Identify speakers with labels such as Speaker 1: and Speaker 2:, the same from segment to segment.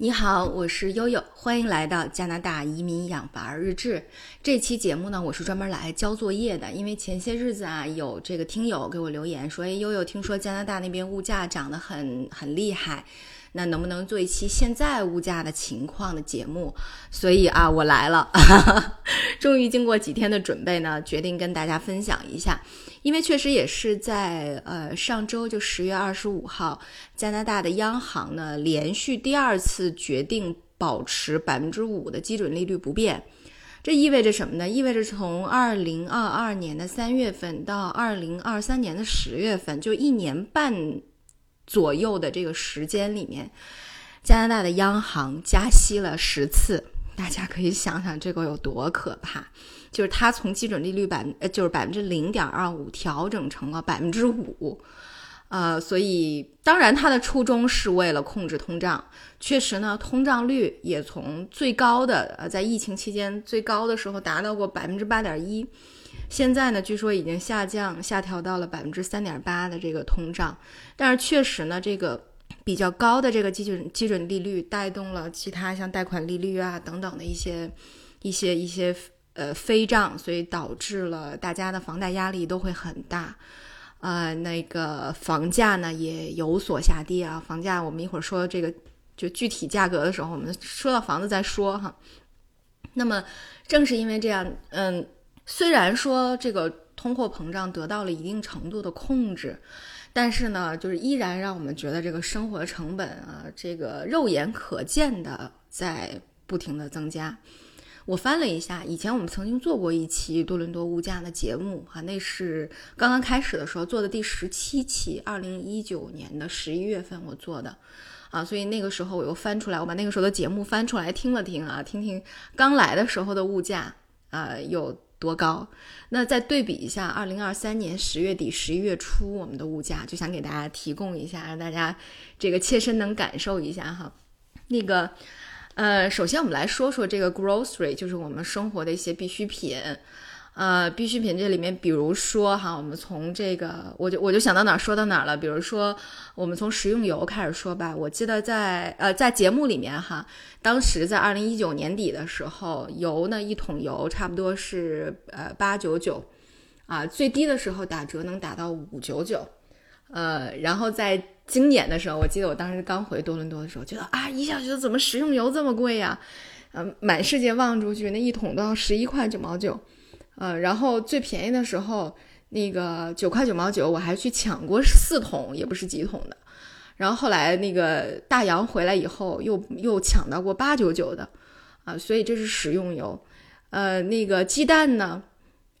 Speaker 1: 你好，我是悠悠，欢迎来到加拿大移民养娃日志。这期节目呢，我是专门来交作业的，因为前些日子啊，有这个听友给我留言说，哎，悠悠，听说加拿大那边物价涨得很很厉害。那能不能做一期现在物价的情况的节目？所以啊，我来了，终于经过几天的准备呢，决定跟大家分享一下。因为确实也是在呃上周就十月二十五号，加拿大的央行呢连续第二次决定保持百分之五的基准利率不变。这意味着什么呢？意味着从二零二二年的三月份到二零二三年的十月份，就一年半。左右的这个时间里面，加拿大的央行加息了十次，大家可以想想这个有多可怕。就是它从基准利率百呃就是百分之零点二五调整成了百分之五，呃，所以当然它的初衷是为了控制通胀，确实呢，通胀率也从最高的呃在疫情期间最高的时候达到过百分之八点一。现在呢，据说已经下降下调到了百分之三点八的这个通胀，但是确实呢，这个比较高的这个基准基准利率带动了其他像贷款利率啊等等的一些一些一些呃飞涨，所以导致了大家的房贷压力都会很大，呃，那个房价呢也有所下跌啊。房价我们一会儿说这个就具体价格的时候，我们说到房子再说哈。那么正是因为这样，嗯。虽然说这个通货膨胀得到了一定程度的控制，但是呢，就是依然让我们觉得这个生活成本啊，这个肉眼可见的在不停的增加。我翻了一下，以前我们曾经做过一期多伦多物价的节目啊，那是刚刚开始的时候做的第十七期，二零一九年的十一月份我做的啊，所以那个时候我又翻出来，我把那个时候的节目翻出来听了听啊，听听刚来的时候的物价啊有。多高？那再对比一下，二零二三年十月底、十一月初我们的物价，就想给大家提供一下，让大家这个切身能感受一下哈。那个，呃，首先我们来说说这个 grocery，就是我们生活的一些必需品。呃，必需品这里面，比如说哈，我们从这个，我就我就想到哪儿说到哪儿了。比如说，我们从食用油开始说吧。我记得在呃在节目里面哈，当时在二零一九年底的时候，油呢一桶油差不多是呃八九九，啊最低的时候打折能打到五九九，呃，然后在今年的时候，我记得我当时刚回多伦多的时候，觉得啊一下觉得怎么食用油这么贵呀？嗯，满世界望出去，那一桶都要十一块九毛九。呃，然后最便宜的时候，那个九块九毛九，我还去抢过四桶，也不是几桶的。然后后来那个大洋回来以后，又又抢到过八九九的，啊，所以这是食用油。呃，那个鸡蛋呢？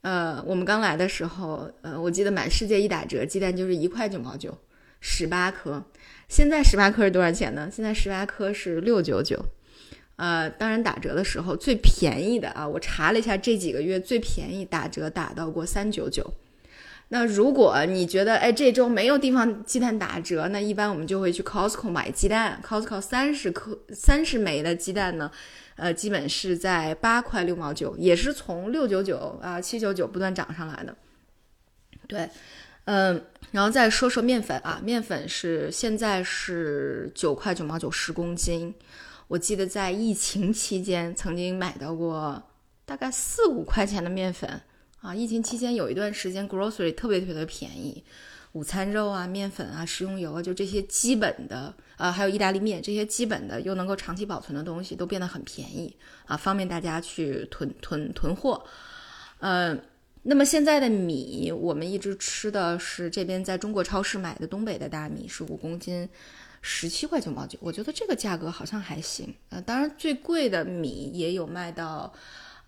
Speaker 1: 呃，我们刚来的时候，呃，我记得满世界一打折，鸡蛋就是一块九毛九，十八颗。现在十八颗是多少钱呢？现在十八颗是六九九。呃，当然打折的时候最便宜的啊，我查了一下这几个月最便宜打折打到过三九九。那如果你觉得哎这周没有地方鸡蛋打折，那一般我们就会去 Costco 买鸡蛋。Costco 三十克三十枚的鸡蛋呢，呃，基本是在八块六毛九，也是从六九九啊七九九不断涨上来的。对，嗯，然后再说说面粉啊，面粉是现在是九块九毛九十公斤。我记得在疫情期间曾经买到过大概四五块钱的面粉啊。疫情期间有一段时间，grocery 特别特别的便宜，午餐肉啊、面粉啊、食用油啊，就这些基本的，呃，还有意大利面这些基本的又能够长期保存的东西都变得很便宜啊，方便大家去囤囤囤货。嗯，那么现在的米，我们一直吃的是这边在中国超市买的东北的大米，是五公斤。十七块九毛九，我觉得这个价格好像还行。呃，当然最贵的米也有卖到，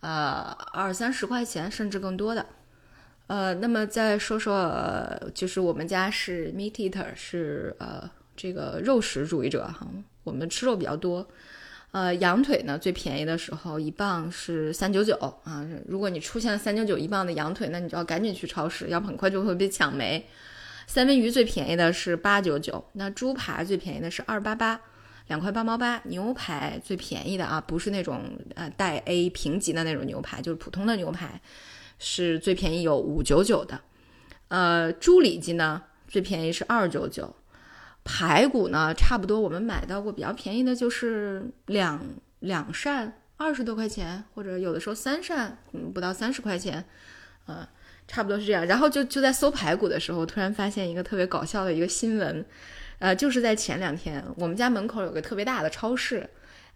Speaker 1: 呃二三十块钱甚至更多的。呃，那么再说说，就是我们家是 meat eater，是呃这个肉食主义者哈，我们吃肉比较多。呃，羊腿呢最便宜的时候一磅是三九九啊，如果你出现了三九九一磅的羊腿，那你就要赶紧去超市，要不很快就会被抢没。三文鱼最便宜的是八九九，那猪排最便宜的是二八八，两块八毛八。牛排最便宜的啊，不是那种呃带 A 评级的那种牛排，就是普通的牛排，是最便宜有五九九的。呃，猪里脊呢最便宜是二九九，排骨呢，差不多我们买到过比较便宜的，就是两两扇二十多块钱，或者有的时候三扇，嗯，不到三十块钱，呃，差不多是这样。然后就就在搜排骨的时候，突然发现一个特别搞笑的一个新闻，呃，就是在前两天，我们家门口有个特别大的超市，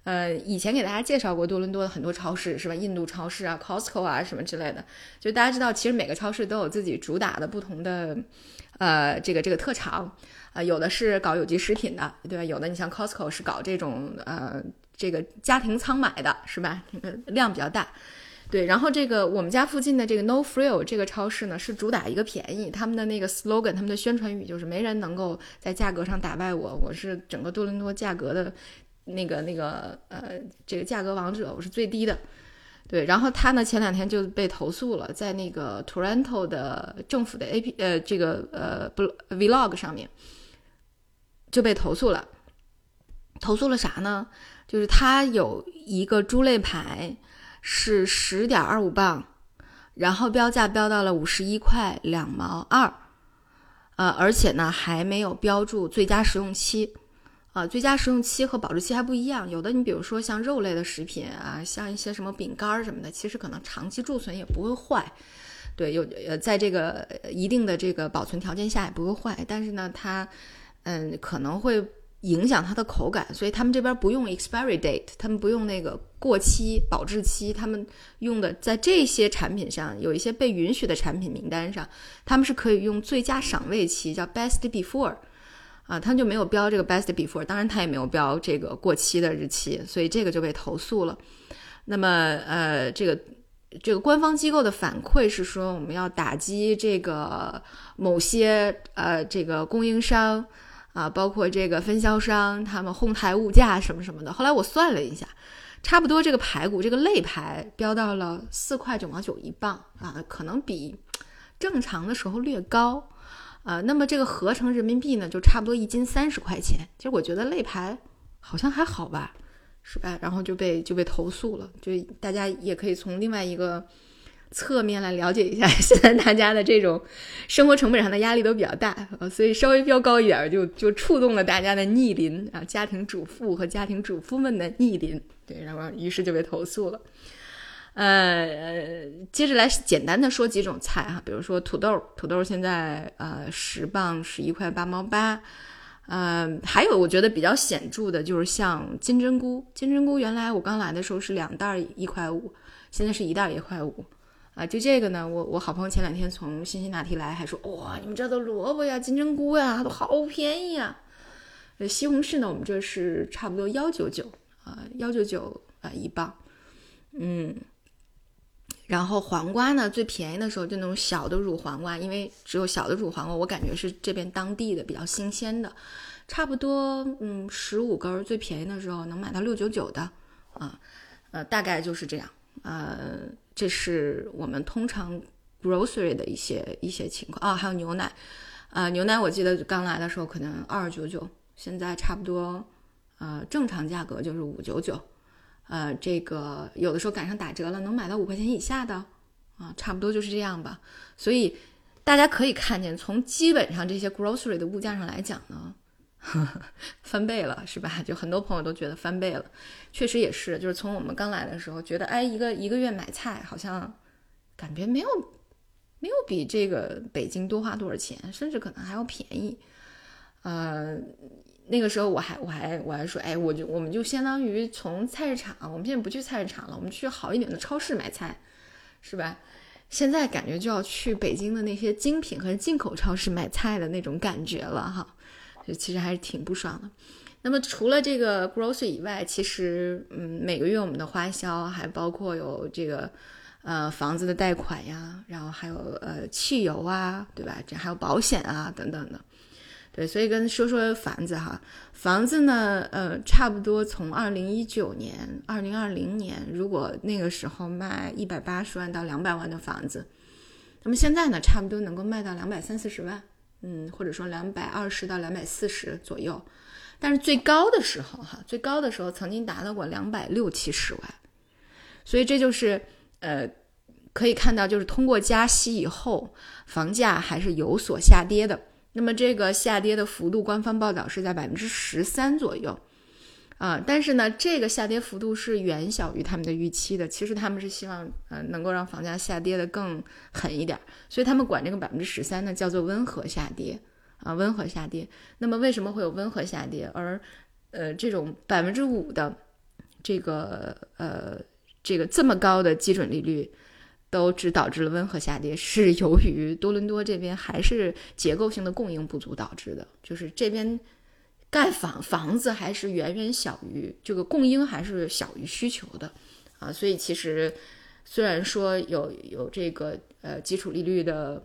Speaker 1: 呃，以前给大家介绍过多伦多的很多超市，是吧？印度超市啊，Costco 啊什么之类的，就大家知道，其实每个超市都有自己主打的不同的，呃，这个这个特长。啊，有的是搞有机食品的，对吧？有的你像 Costco 是搞这种呃这个家庭仓买的，是吧？量比较大，对。然后这个我们家附近的这个 No Frill 这个超市呢，是主打一个便宜，他们的那个 slogan，他们的宣传语就是没人能够在价格上打败我，我是整个多伦多价格的那个那个呃这个价格王者，我是最低的。对，然后他呢前两天就被投诉了，在那个 Toronto 的政府的 A P 呃这个呃 Vlog 上面。就被投诉了，投诉了啥呢？就是他有一个猪肋排是十点二五磅，然后标价标到了五十一块两毛二，呃，而且呢还没有标注最佳食用期，啊，最佳食用期和保质期还不一样。有的你比如说像肉类的食品啊，像一些什么饼干什么的，其实可能长期贮存也不会坏，对，有呃在这个一定的这个保存条件下也不会坏，但是呢它。嗯，可能会影响它的口感，所以他们这边不用 expiry date，他们不用那个过期保质期，他们用的在这些产品上有一些被允许的产品名单上，他们是可以用最佳赏味期，叫 best before，啊，他们就没有标这个 best before，当然他也没有标这个过期的日期，所以这个就被投诉了。那么，呃，这个这个官方机构的反馈是说，我们要打击这个某些呃这个供应商。啊，包括这个分销商，他们哄抬物价什么什么的。后来我算了一下，差不多这个排骨这个肋排飙到了四块九毛九一磅啊，可能比正常的时候略高。呃，那么这个合成人民币呢，就差不多一斤三十块钱。其实我觉得肋排好像还好吧，是吧？然后就被就被投诉了。就大家也可以从另外一个。侧面来了解一下，现在大家的这种生活成本上的压力都比较大，所以稍微标高一点就就触动了大家的逆鳞啊，家庭主妇和家庭主妇们的逆鳞，对，然后于是就被投诉了。呃，接着来简单的说几种菜哈，比如说土豆，土豆现在呃十磅十一块八毛八，呃，还有我觉得比较显著的就是像金针菇，金针菇原来我刚来的时候是两袋一块五，现在是一袋一块五。啊，就这个呢，我我好朋友前两天从新西那提来，还说哇，你们这的萝卜呀、金针菇呀，都好便宜啊。西红柿呢，我们这是差不多幺九九啊，幺九九啊一磅。嗯，然后黄瓜呢，最便宜的时候就那种小的乳黄瓜，因为只有小的乳黄瓜，我感觉是这边当地的比较新鲜的，差不多嗯十五根，最便宜的时候能买到六九九的啊，呃，大概就是这样，呃。这是我们通常 grocery 的一些一些情况啊，还有牛奶，啊，牛奶我记得刚来的时候可能二九九，现在差不多，呃，正常价格就是五九九，呃，这个有的时候赶上打折了，能买到五块钱以下的，啊，差不多就是这样吧。所以大家可以看见，从基本上这些 grocery 的物价上来讲呢。翻倍了是吧？就很多朋友都觉得翻倍了，确实也是。就是从我们刚来的时候，觉得哎，一个一个月买菜好像感觉没有没有比这个北京多花多少钱，甚至可能还要便宜。呃，那个时候我还我还我还说，哎，我就我们就相当于从菜市场，我们现在不去菜市场了，我们去好一点的超市买菜，是吧？现在感觉就要去北京的那些精品和进口超市买菜的那种感觉了哈。就其实还是挺不爽的。那么除了这个 grocery 以外，其实嗯，每个月我们的花销还包括有这个呃房子的贷款呀，然后还有呃汽油啊，对吧？这还有保险啊等等的。对，所以跟说说房子哈，房子呢，呃，差不多从二零一九年、二零二零年，如果那个时候卖一百八十万到两百万的房子，那么现在呢，差不多能够卖到两百三四十万。嗯，或者说两百二十到两百四十左右，但是最高的时候哈，最高的时候曾经达到过两百六七十万，所以这就是呃可以看到，就是通过加息以后，房价还是有所下跌的那么这个下跌的幅度，官方报道是在百分之十三左右。啊，但是呢，这个下跌幅度是远小于他们的预期的。其实他们是希望，呃，能够让房价下跌的更狠一点，所以他们管这个百分之十三呢叫做温和下跌，啊，温和下跌。那么为什么会有温和下跌？而，呃，这种百分之五的这个，呃，这个这么高的基准利率，都只导致了温和下跌，是由于多伦多这边还是结构性的供应不足导致的，就是这边。盖房房子还是远远小于这个供应，还是小于需求的，啊，所以其实虽然说有有这个呃基础利率的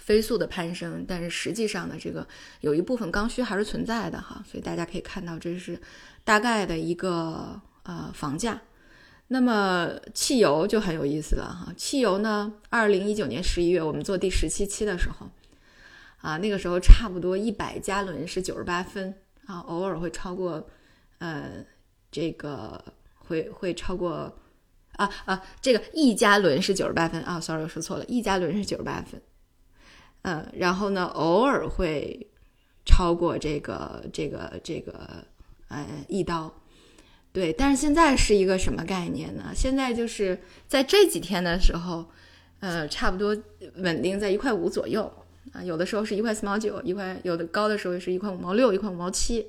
Speaker 1: 飞速的攀升，但是实际上呢，这个有一部分刚需还是存在的哈，所以大家可以看到这是大概的一个呃房价。那么汽油就很有意思了哈，汽油呢，二零一九年十一月我们做第十七期的时候。啊，那个时候差不多一百加仑是九十八分啊，偶尔会超过，呃，这个会会超过，啊啊，这个一加仑是九十八分啊，sorry 我说错了，一加仑是九十八分，嗯，然后呢，偶尔会超过这个这个这个呃一刀，对，但是现在是一个什么概念呢？现在就是在这几天的时候，呃，差不多稳定在一块五左右。啊，有的时候是一块四毛九，一块有的高的时候是一块五毛六，一块五毛七，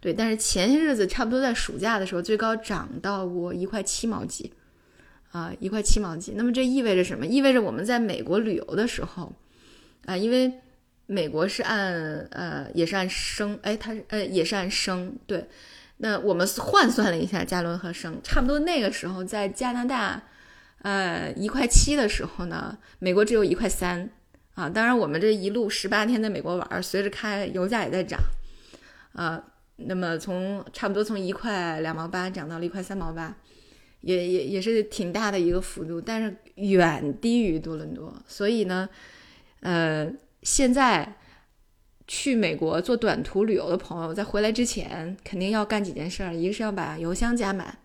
Speaker 1: 对。但是前些日子差不多在暑假的时候，最高涨到过一块七毛几，啊，一块七毛几。那么这意味着什么？意味着我们在美国旅游的时候，啊，因为美国是按呃也是按升，哎，它是呃也是按升，对。那我们换算了一下加仑和升，差不多那个时候在加拿大，呃一块七的时候呢，美国只有一块三。啊，当然，我们这一路十八天在美国玩，随着开油价也在涨，啊，那么从差不多从一块两毛八涨到了一块三毛八，也也也是挺大的一个幅度，但是远低于多伦多。所以呢，呃，现在去美国做短途旅游的朋友，在回来之前肯定要干几件事儿，一个是要把油箱加满，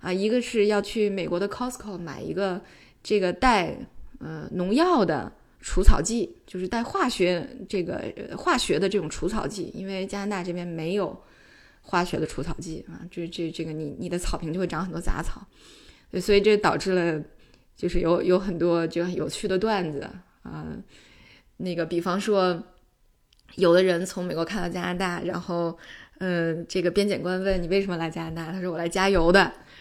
Speaker 1: 啊，一个是要去美国的 Costco 买一个这个带呃农药的。除草剂就是带化学这个化学的这种除草剂，因为加拿大这边没有化学的除草剂啊，这这这个你你的草坪就会长很多杂草，所以这导致了就是有有很多就有趣的段子啊，那个比方说有的人从美国看到加拿大，然后嗯，这个边检官问你为什么来加拿大，他说我来加油的，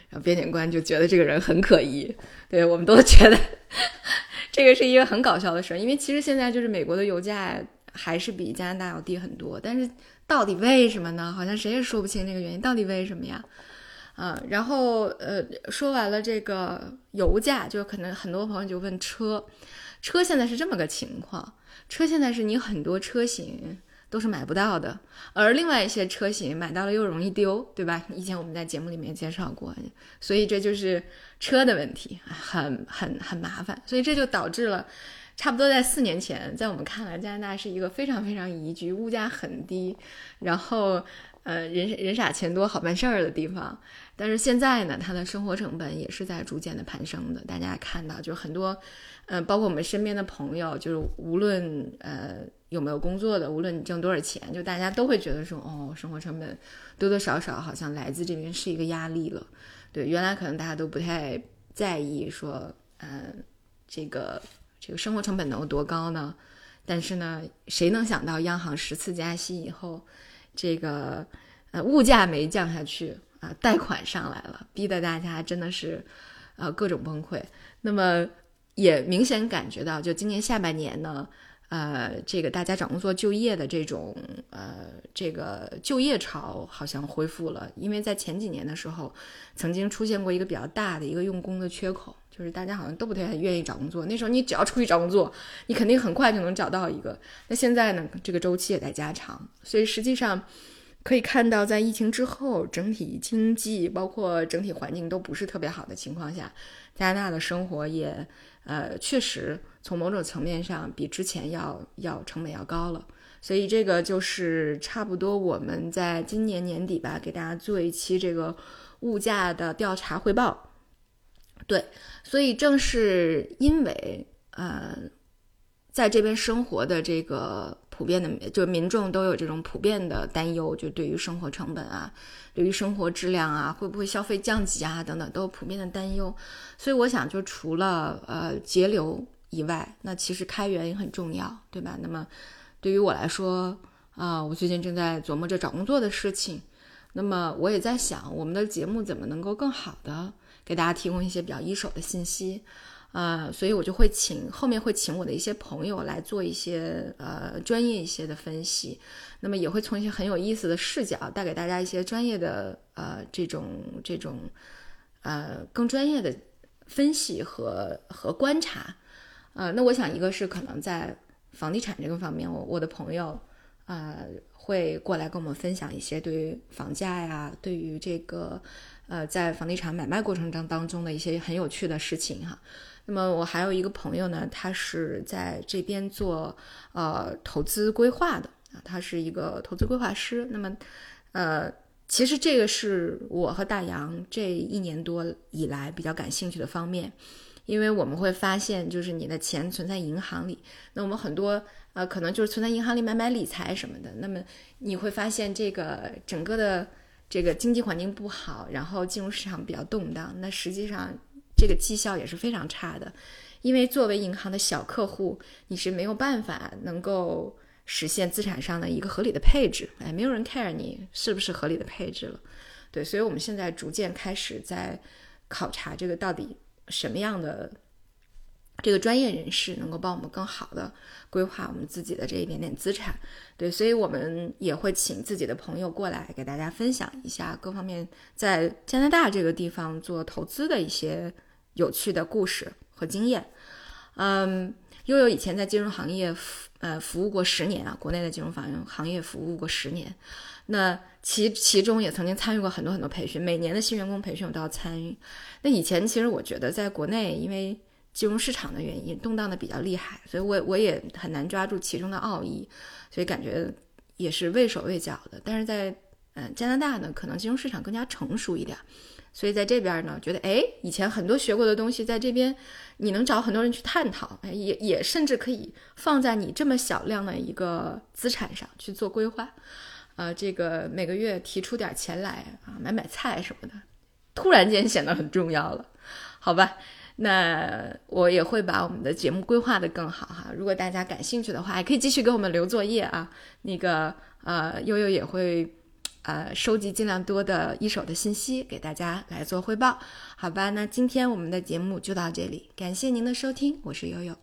Speaker 1: 然后边检官就觉得这个人很可疑，对我们都觉得。这个是一个很搞笑的事儿，因为其实现在就是美国的油价还是比加拿大要低很多，但是到底为什么呢？好像谁也说不清这个原因，到底为什么呀？啊，然后呃，说完了这个油价，就可能很多朋友就问车，车现在是这么个情况，车现在是你很多车型。都是买不到的，而另外一些车型买到了又容易丢，对吧？以前我们在节目里面介绍过，所以这就是车的问题，很很很麻烦。所以这就导致了，差不多在四年前，在我们看来，加拿大是一个非常非常宜居、物价很低，然后呃人人傻钱多、好办事儿的地方。但是现在呢，它的生活成本也是在逐渐的攀升的。大家看到，就很多，嗯，包括我们身边的朋友，就是无论呃。有没有工作的？无论你挣多少钱，就大家都会觉得说，哦，生活成本多多少少好像来自这边是一个压力了。对，原来可能大家都不太在意说，嗯，这个这个生活成本能有多高呢？但是呢，谁能想到央行十次加息以后，这个呃物价没降下去啊，贷款上来了，逼得大家真的是呃各种崩溃。那么也明显感觉到，就今年下半年呢。呃，这个大家找工作、就业的这种呃，这个就业潮好像恢复了，因为在前几年的时候，曾经出现过一个比较大的一个用工的缺口，就是大家好像都不太愿意找工作。那时候你只要出去找工作，你肯定很快就能找到一个。那现在呢，这个周期也在加长，所以实际上可以看到，在疫情之后，整体经济包括整体环境都不是特别好的情况下，加拿大的生活也呃确实。从某种层面上，比之前要要成本要高了，所以这个就是差不多我们在今年年底吧，给大家做一期这个物价的调查汇报。对，所以正是因为呃，在这边生活的这个普遍的，就民众都有这种普遍的担忧，就对于生活成本啊，对于生活质量啊，会不会消费降级啊等等，都有普遍的担忧。所以我想，就除了呃节流以外，那其实开源也很重要，对吧？那么对于我来说啊，我最近正在琢磨着找工作的事情，那么我也在想，我们的节目怎么能够更好的给大家提供一些比较一手的信息。呃，所以我就会请后面会请我的一些朋友来做一些呃专业一些的分析，那么也会从一些很有意思的视角带给大家一些专业的呃这种这种呃更专业的分析和和观察，呃，那我想一个是可能在房地产这个方面，我我的朋友啊会过来跟我们分享一些对于房价呀，对于这个呃在房地产买卖过程当当中的一些很有趣的事情哈。那么我还有一个朋友呢，他是在这边做呃投资规划的啊，他是一个投资规划师。那么，呃，其实这个是我和大洋这一年多以来比较感兴趣的方面，因为我们会发现，就是你的钱存在银行里，那我们很多呃可能就是存在银行里买买理财什么的。那么你会发现，这个整个的这个经济环境不好，然后金融市场比较动荡，那实际上。这个绩效也是非常差的，因为作为银行的小客户，你是没有办法能够实现资产上的一个合理的配置。哎，没有人 care 你是不是合理的配置了。对，所以我们现在逐渐开始在考察这个到底什么样的这个专业人士能够帮我们更好的规划我们自己的这一点点资产。对，所以我们也会请自己的朋友过来给大家分享一下各方面在加拿大这个地方做投资的一些。有趣的故事和经验，嗯，悠悠以前在金融行业服呃服务过十年啊，国内的金融行业行业服务过十年，那其其中也曾经参与过很多很多培训，每年的新员工培训我都要参与。那以前其实我觉得在国内，因为金融市场的原因动荡的比较厉害，所以我我也很难抓住其中的奥义，所以感觉也是畏手畏脚的。但是在嗯加拿大呢，可能金融市场更加成熟一点。所以在这边呢，觉得哎，以前很多学过的东西，在这边你能找很多人去探讨，哎，也也甚至可以放在你这么小量的一个资产上去做规划，呃，这个每个月提出点钱来啊，买买菜什么的，突然间显得很重要了，好吧？那我也会把我们的节目规划的更好哈。如果大家感兴趣的话，也可以继续给我们留作业啊。那个呃，悠悠也会。呃，收集尽量多的一手的信息，给大家来做汇报，好吧？那今天我们的节目就到这里，感谢您的收听，我是悠悠。